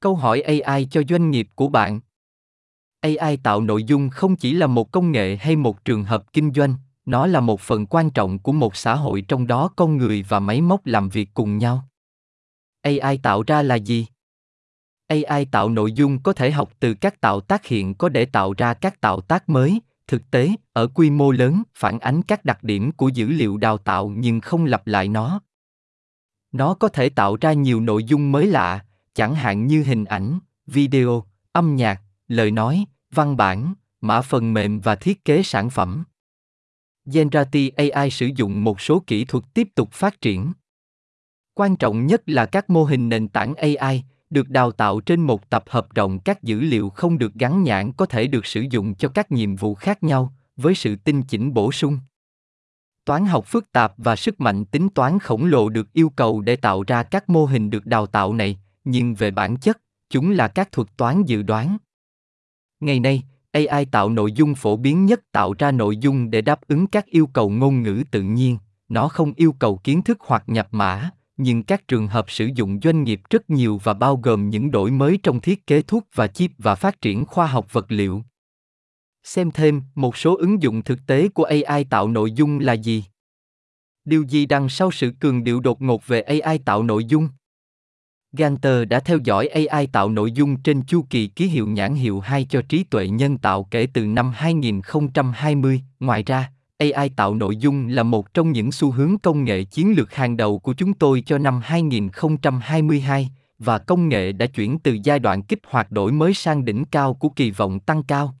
Câu hỏi AI cho doanh nghiệp của bạn. AI tạo nội dung không chỉ là một công nghệ hay một trường hợp kinh doanh, nó là một phần quan trọng của một xã hội trong đó con người và máy móc làm việc cùng nhau. AI tạo ra là gì? AI tạo nội dung có thể học từ các tạo tác hiện có để tạo ra các tạo tác mới, thực tế, ở quy mô lớn, phản ánh các đặc điểm của dữ liệu đào tạo nhưng không lặp lại nó. Nó có thể tạo ra nhiều nội dung mới lạ, chẳng hạn như hình ảnh, video, âm nhạc, lời nói, văn bản, mã phần mềm và thiết kế sản phẩm. Generative AI sử dụng một số kỹ thuật tiếp tục phát triển. Quan trọng nhất là các mô hình nền tảng AI được đào tạo trên một tập hợp rộng các dữ liệu không được gắn nhãn có thể được sử dụng cho các nhiệm vụ khác nhau với sự tinh chỉnh bổ sung. Toán học phức tạp và sức mạnh tính toán khổng lồ được yêu cầu để tạo ra các mô hình được đào tạo này, nhưng về bản chất, chúng là các thuật toán dự đoán. Ngày nay, AI tạo nội dung phổ biến nhất tạo ra nội dung để đáp ứng các yêu cầu ngôn ngữ tự nhiên, nó không yêu cầu kiến thức hoặc nhập mã, nhưng các trường hợp sử dụng doanh nghiệp rất nhiều và bao gồm những đổi mới trong thiết kế thuốc và chip và phát triển khoa học vật liệu. Xem thêm một số ứng dụng thực tế của AI tạo nội dung là gì. Điều gì đằng sau sự cường điệu đột ngột về AI tạo nội dung? Ganter đã theo dõi AI tạo nội dung trên chu kỳ ký hiệu nhãn hiệu 2 cho trí tuệ nhân tạo kể từ năm 2020. Ngoài ra, AI tạo nội dung là một trong những xu hướng công nghệ chiến lược hàng đầu của chúng tôi cho năm 2022 và công nghệ đã chuyển từ giai đoạn kích hoạt đổi mới sang đỉnh cao của kỳ vọng tăng cao.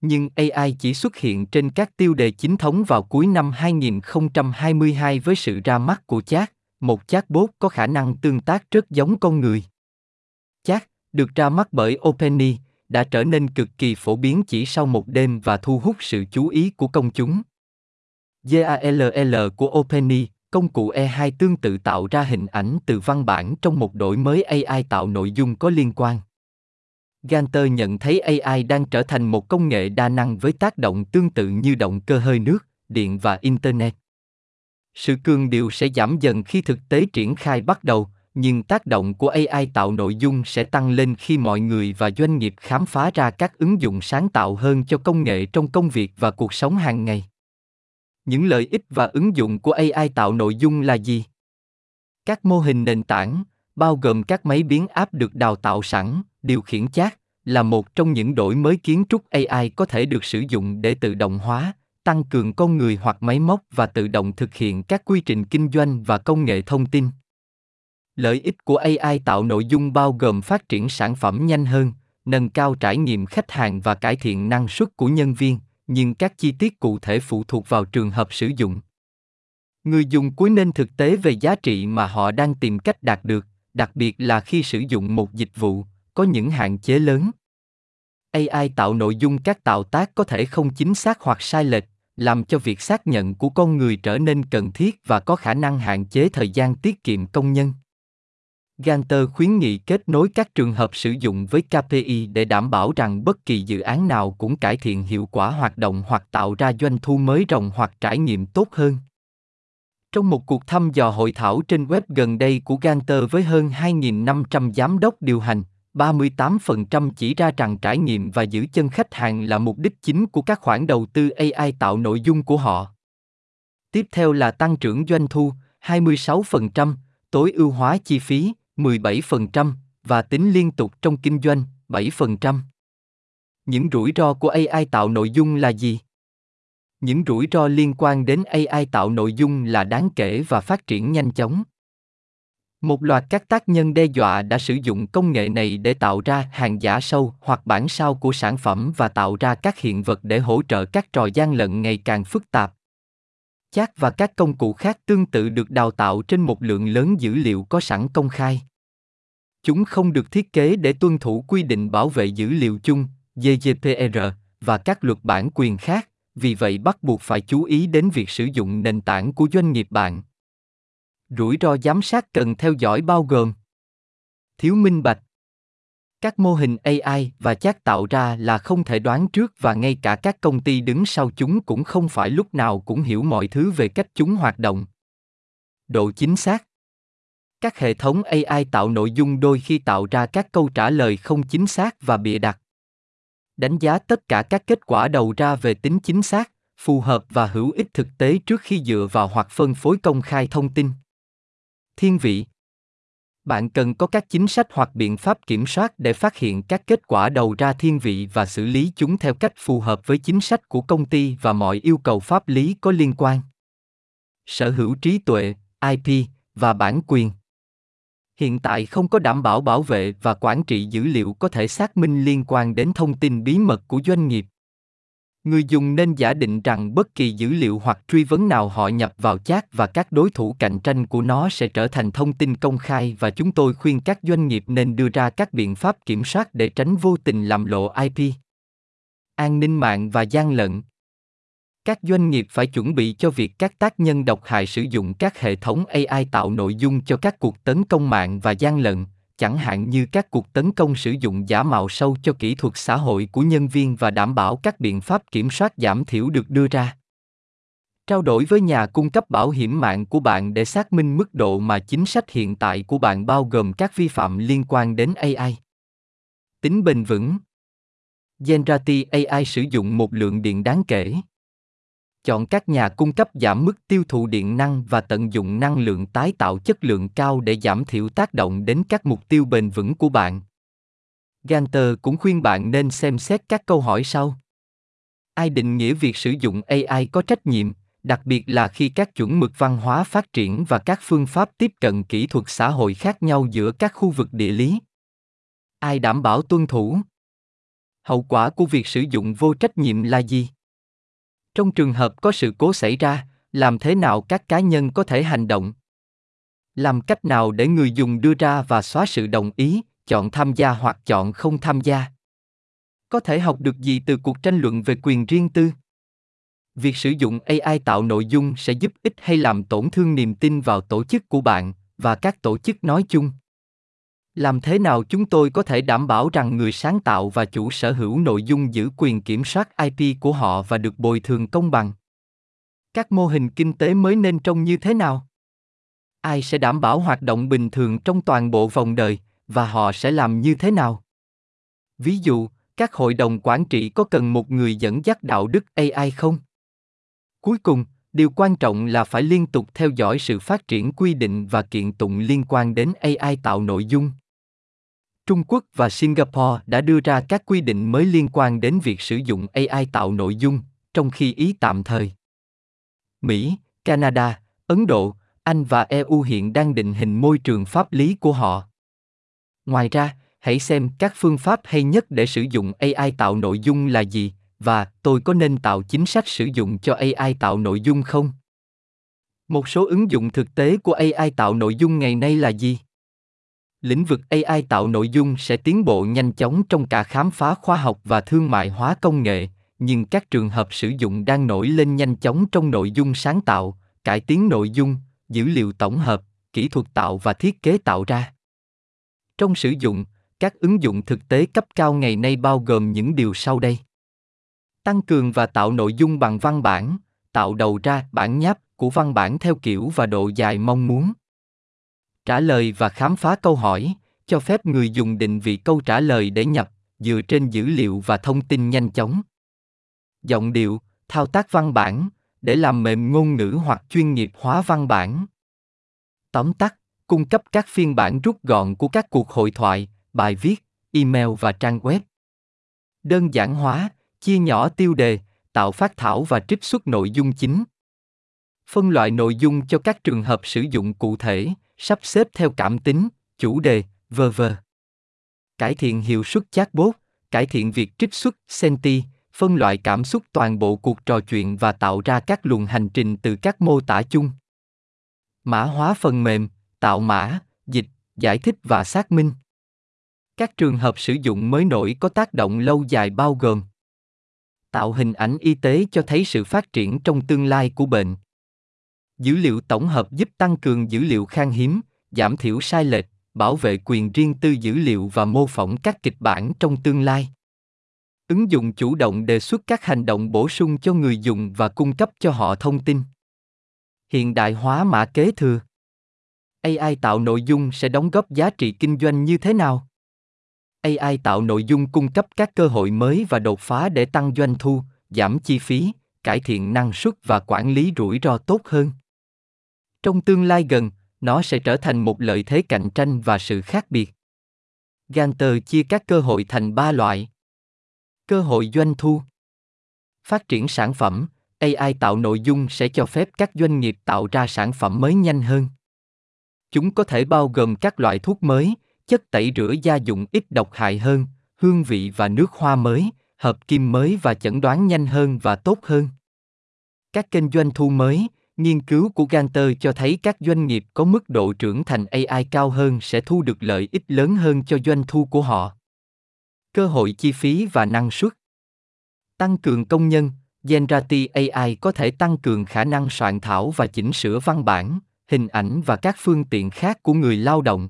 Nhưng AI chỉ xuất hiện trên các tiêu đề chính thống vào cuối năm 2022 với sự ra mắt của chat, một chatbot có khả năng tương tác rất giống con người. Chat, được ra mắt bởi OpenAI, đã trở nên cực kỳ phổ biến chỉ sau một đêm và thu hút sự chú ý của công chúng. GALL của OpenAI, công cụ E2 tương tự tạo ra hình ảnh từ văn bản trong một đổi mới AI tạo nội dung có liên quan. Ganter nhận thấy AI đang trở thành một công nghệ đa năng với tác động tương tự như động cơ hơi nước, điện và Internet. Sự cường điệu sẽ giảm dần khi thực tế triển khai bắt đầu, nhưng tác động của AI tạo nội dung sẽ tăng lên khi mọi người và doanh nghiệp khám phá ra các ứng dụng sáng tạo hơn cho công nghệ trong công việc và cuộc sống hàng ngày. Những lợi ích và ứng dụng của AI tạo nội dung là gì? Các mô hình nền tảng, bao gồm các máy biến áp được đào tạo sẵn, điều khiển chat, là một trong những đổi mới kiến trúc AI có thể được sử dụng để tự động hóa, tăng cường con người hoặc máy móc và tự động thực hiện các quy trình kinh doanh và công nghệ thông tin. Lợi ích của AI tạo nội dung bao gồm phát triển sản phẩm nhanh hơn, nâng cao trải nghiệm khách hàng và cải thiện năng suất của nhân viên, nhưng các chi tiết cụ thể phụ thuộc vào trường hợp sử dụng. Người dùng cuối nên thực tế về giá trị mà họ đang tìm cách đạt được, đặc biệt là khi sử dụng một dịch vụ, có những hạn chế lớn. AI tạo nội dung các tạo tác có thể không chính xác hoặc sai lệch, làm cho việc xác nhận của con người trở nên cần thiết và có khả năng hạn chế thời gian tiết kiệm công nhân. Ganter khuyến nghị kết nối các trường hợp sử dụng với KPI để đảm bảo rằng bất kỳ dự án nào cũng cải thiện hiệu quả hoạt động hoặc tạo ra doanh thu mới rộng hoặc trải nghiệm tốt hơn. Trong một cuộc thăm dò hội thảo trên web gần đây của Ganter với hơn 2.500 giám đốc điều hành, 38% chỉ ra rằng trải nghiệm và giữ chân khách hàng là mục đích chính của các khoản đầu tư AI tạo nội dung của họ. Tiếp theo là tăng trưởng doanh thu, 26%, tối ưu hóa chi phí, 17% và tính liên tục trong kinh doanh, 7%. Những rủi ro của AI tạo nội dung là gì? Những rủi ro liên quan đến AI tạo nội dung là đáng kể và phát triển nhanh chóng. Một loạt các tác nhân đe dọa đã sử dụng công nghệ này để tạo ra hàng giả sâu hoặc bản sao của sản phẩm và tạo ra các hiện vật để hỗ trợ các trò gian lận ngày càng phức tạp. Chat và các công cụ khác tương tự được đào tạo trên một lượng lớn dữ liệu có sẵn công khai. Chúng không được thiết kế để tuân thủ quy định bảo vệ dữ liệu chung, GDPR, và các luật bản quyền khác, vì vậy bắt buộc phải chú ý đến việc sử dụng nền tảng của doanh nghiệp bạn. Rủi ro giám sát cần theo dõi bao gồm Thiếu minh bạch Các mô hình AI và chat tạo ra là không thể đoán trước và ngay cả các công ty đứng sau chúng cũng không phải lúc nào cũng hiểu mọi thứ về cách chúng hoạt động. Độ chính xác Các hệ thống AI tạo nội dung đôi khi tạo ra các câu trả lời không chính xác và bịa đặt. Đánh giá tất cả các kết quả đầu ra về tính chính xác, phù hợp và hữu ích thực tế trước khi dựa vào hoặc phân phối công khai thông tin. Thiên vị. Bạn cần có các chính sách hoặc biện pháp kiểm soát để phát hiện các kết quả đầu ra thiên vị và xử lý chúng theo cách phù hợp với chính sách của công ty và mọi yêu cầu pháp lý có liên quan. Sở hữu trí tuệ ip và bản quyền. Hiện tại không có đảm bảo bảo vệ và quản trị dữ liệu có thể xác minh liên quan đến thông tin bí mật của doanh nghiệp người dùng nên giả định rằng bất kỳ dữ liệu hoặc truy vấn nào họ nhập vào chat và các đối thủ cạnh tranh của nó sẽ trở thành thông tin công khai và chúng tôi khuyên các doanh nghiệp nên đưa ra các biện pháp kiểm soát để tránh vô tình làm lộ ip an ninh mạng và gian lận. Các doanh nghiệp phải chuẩn bị cho việc các tác nhân độc hại sử dụng các hệ thống ai tạo nội dung cho các cuộc tấn công mạng và gian lận chẳng hạn như các cuộc tấn công sử dụng giả mạo sâu cho kỹ thuật xã hội của nhân viên và đảm bảo các biện pháp kiểm soát giảm thiểu được đưa ra. Trao đổi với nhà cung cấp bảo hiểm mạng của bạn để xác minh mức độ mà chính sách hiện tại của bạn bao gồm các vi phạm liên quan đến ai tính bền vững. Generative AI sử dụng một lượng điện đáng kể chọn các nhà cung cấp giảm mức tiêu thụ điện năng và tận dụng năng lượng tái tạo chất lượng cao để giảm thiểu tác động đến các mục tiêu bền vững của bạn. Ganter cũng khuyên bạn nên xem xét các câu hỏi sau. Ai định nghĩa việc sử dụng AI có trách nhiệm, đặc biệt là khi các chuẩn mực văn hóa phát triển và các phương pháp tiếp cận kỹ thuật xã hội khác nhau giữa các khu vực địa lý? Ai đảm bảo tuân thủ? Hậu quả của việc sử dụng vô trách nhiệm là gì? Trong trường hợp có sự cố xảy ra, làm thế nào các cá nhân có thể hành động? Làm cách nào để người dùng đưa ra và xóa sự đồng ý, chọn tham gia hoặc chọn không tham gia? Có thể học được gì từ cuộc tranh luận về quyền riêng tư? Việc sử dụng ai tạo nội dung sẽ giúp ích hay làm tổn thương niềm tin vào tổ chức của bạn và các tổ chức nói chung? Làm thế nào chúng tôi có thể đảm bảo rằng người sáng tạo và chủ sở hữu nội dung giữ quyền kiểm soát ip của họ và được bồi thường công bằng? Các mô hình kinh tế mới nên trông như thế nào? Ai sẽ đảm bảo hoạt động bình thường trong toàn bộ vòng đời và họ sẽ làm như thế nào? Ví dụ, các hội đồng quản trị có cần một người dẫn dắt đạo đức ai không? Cuối cùng, điều quan trọng là phải liên tục theo dõi sự phát triển quy định và kiện tụng liên quan đến ai tạo nội dung. Trung Quốc và Singapore đã đưa ra các quy định mới liên quan đến việc sử dụng AI tạo nội dung, trong khi ý tạm thời. Mỹ, Canada, Ấn Độ, Anh và EU hiện đang định hình môi trường pháp lý của họ. Ngoài ra, hãy xem các phương pháp hay nhất để sử dụng AI tạo nội dung là gì và tôi có nên tạo chính sách sử dụng cho AI tạo nội dung không? Một số ứng dụng thực tế của AI tạo nội dung ngày nay là gì? Lĩnh vực ai tạo nội dung sẽ tiến bộ nhanh chóng trong cả khám phá khoa học và thương mại hóa công nghệ, nhưng các trường hợp sử dụng đang nổi lên nhanh chóng trong nội dung sáng tạo, cải tiến nội dung, dữ liệu tổng hợp, kỹ thuật tạo và thiết kế tạo ra. Trong sử dụng, các ứng dụng thực tế cấp cao ngày nay bao gồm những điều sau đây. Tăng cường và tạo nội dung bằng văn bản, tạo đầu ra bản nháp của văn bản theo kiểu và độ dài mong muốn trả lời và khám phá câu hỏi, cho phép người dùng định vị câu trả lời để nhập, dựa trên dữ liệu và thông tin nhanh chóng. Giọng điệu, thao tác văn bản, để làm mềm ngôn ngữ hoặc chuyên nghiệp hóa văn bản. Tóm tắt, cung cấp các phiên bản rút gọn của các cuộc hội thoại, bài viết, email và trang web. Đơn giản hóa, chia nhỏ tiêu đề, tạo phát thảo và trích xuất nội dung chính. Phân loại nội dung cho các trường hợp sử dụng cụ thể sắp xếp theo cảm tính, chủ đề, v.v. Cải thiện hiệu suất chatbot, cải thiện việc trích xuất senti, phân loại cảm xúc toàn bộ cuộc trò chuyện và tạo ra các luồng hành trình từ các mô tả chung. Mã hóa phần mềm, tạo mã, dịch, giải thích và xác minh. Các trường hợp sử dụng mới nổi có tác động lâu dài bao gồm tạo hình ảnh y tế cho thấy sự phát triển trong tương lai của bệnh Dữ liệu tổng hợp giúp tăng cường dữ liệu khan hiếm, giảm thiểu sai lệch, bảo vệ quyền riêng tư dữ liệu và mô phỏng các kịch bản trong tương lai. Ứng dụng chủ động đề xuất các hành động bổ sung cho người dùng và cung cấp cho họ thông tin. Hiện đại hóa mã kế thừa. AI tạo nội dung sẽ đóng góp giá trị kinh doanh như thế nào? AI tạo nội dung cung cấp các cơ hội mới và đột phá để tăng doanh thu, giảm chi phí, cải thiện năng suất và quản lý rủi ro tốt hơn. Trong tương lai gần, nó sẽ trở thành một lợi thế cạnh tranh và sự khác biệt. Ganter chia các cơ hội thành ba loại. Cơ hội doanh thu. Phát triển sản phẩm, AI tạo nội dung sẽ cho phép các doanh nghiệp tạo ra sản phẩm mới nhanh hơn. Chúng có thể bao gồm các loại thuốc mới, chất tẩy rửa gia dụng ít độc hại hơn, hương vị và nước hoa mới, hợp kim mới và chẩn đoán nhanh hơn và tốt hơn. Các kênh doanh thu mới, nghiên cứu của Ganter cho thấy các doanh nghiệp có mức độ trưởng thành AI cao hơn sẽ thu được lợi ích lớn hơn cho doanh thu của họ. Cơ hội chi phí và năng suất. Tăng cường công nhân, Generative AI có thể tăng cường khả năng soạn thảo và chỉnh sửa văn bản, hình ảnh và các phương tiện khác của người lao động.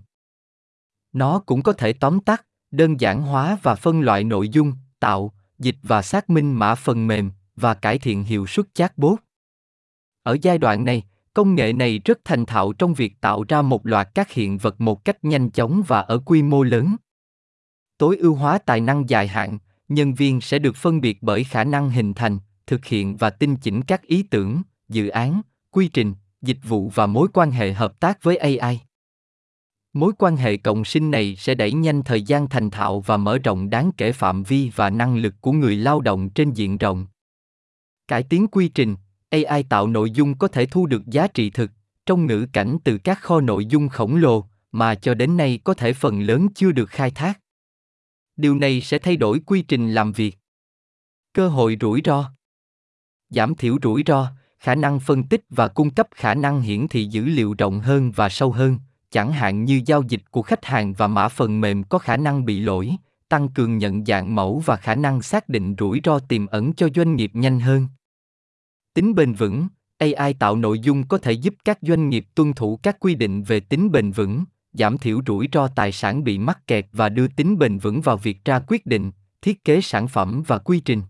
Nó cũng có thể tóm tắt, đơn giản hóa và phân loại nội dung, tạo, dịch và xác minh mã phần mềm và cải thiện hiệu suất chatbot. Ở giai đoạn này, công nghệ này rất thành thạo trong việc tạo ra một loạt các hiện vật một cách nhanh chóng và ở quy mô lớn. Tối ưu hóa tài năng dài hạn, nhân viên sẽ được phân biệt bởi khả năng hình thành, thực hiện và tinh chỉnh các ý tưởng, dự án, quy trình, dịch vụ và mối quan hệ hợp tác với AI. Mối quan hệ cộng sinh này sẽ đẩy nhanh thời gian thành thạo và mở rộng đáng kể phạm vi và năng lực của người lao động trên diện rộng. Cải tiến quy trình, AI tạo nội dung có thể thu được giá trị thực trong ngữ cảnh từ các kho nội dung khổng lồ mà cho đến nay có thể phần lớn chưa được khai thác. Điều này sẽ thay đổi quy trình làm việc. Cơ hội rủi ro giảm thiểu rủi ro, khả năng phân tích và cung cấp khả năng hiển thị dữ liệu rộng hơn và sâu hơn chẳng hạn như giao dịch của khách hàng và mã phần mềm có khả năng bị lỗi, tăng cường nhận dạng mẫu và khả năng xác định rủi ro tiềm ẩn cho doanh nghiệp nhanh hơn tính bền vững ai tạo nội dung có thể giúp các doanh nghiệp tuân thủ các quy định về tính bền vững, giảm thiểu rủi ro tài sản bị mắc kẹt và đưa tính bền vững vào việc ra quyết định, thiết kế sản phẩm và quy trình.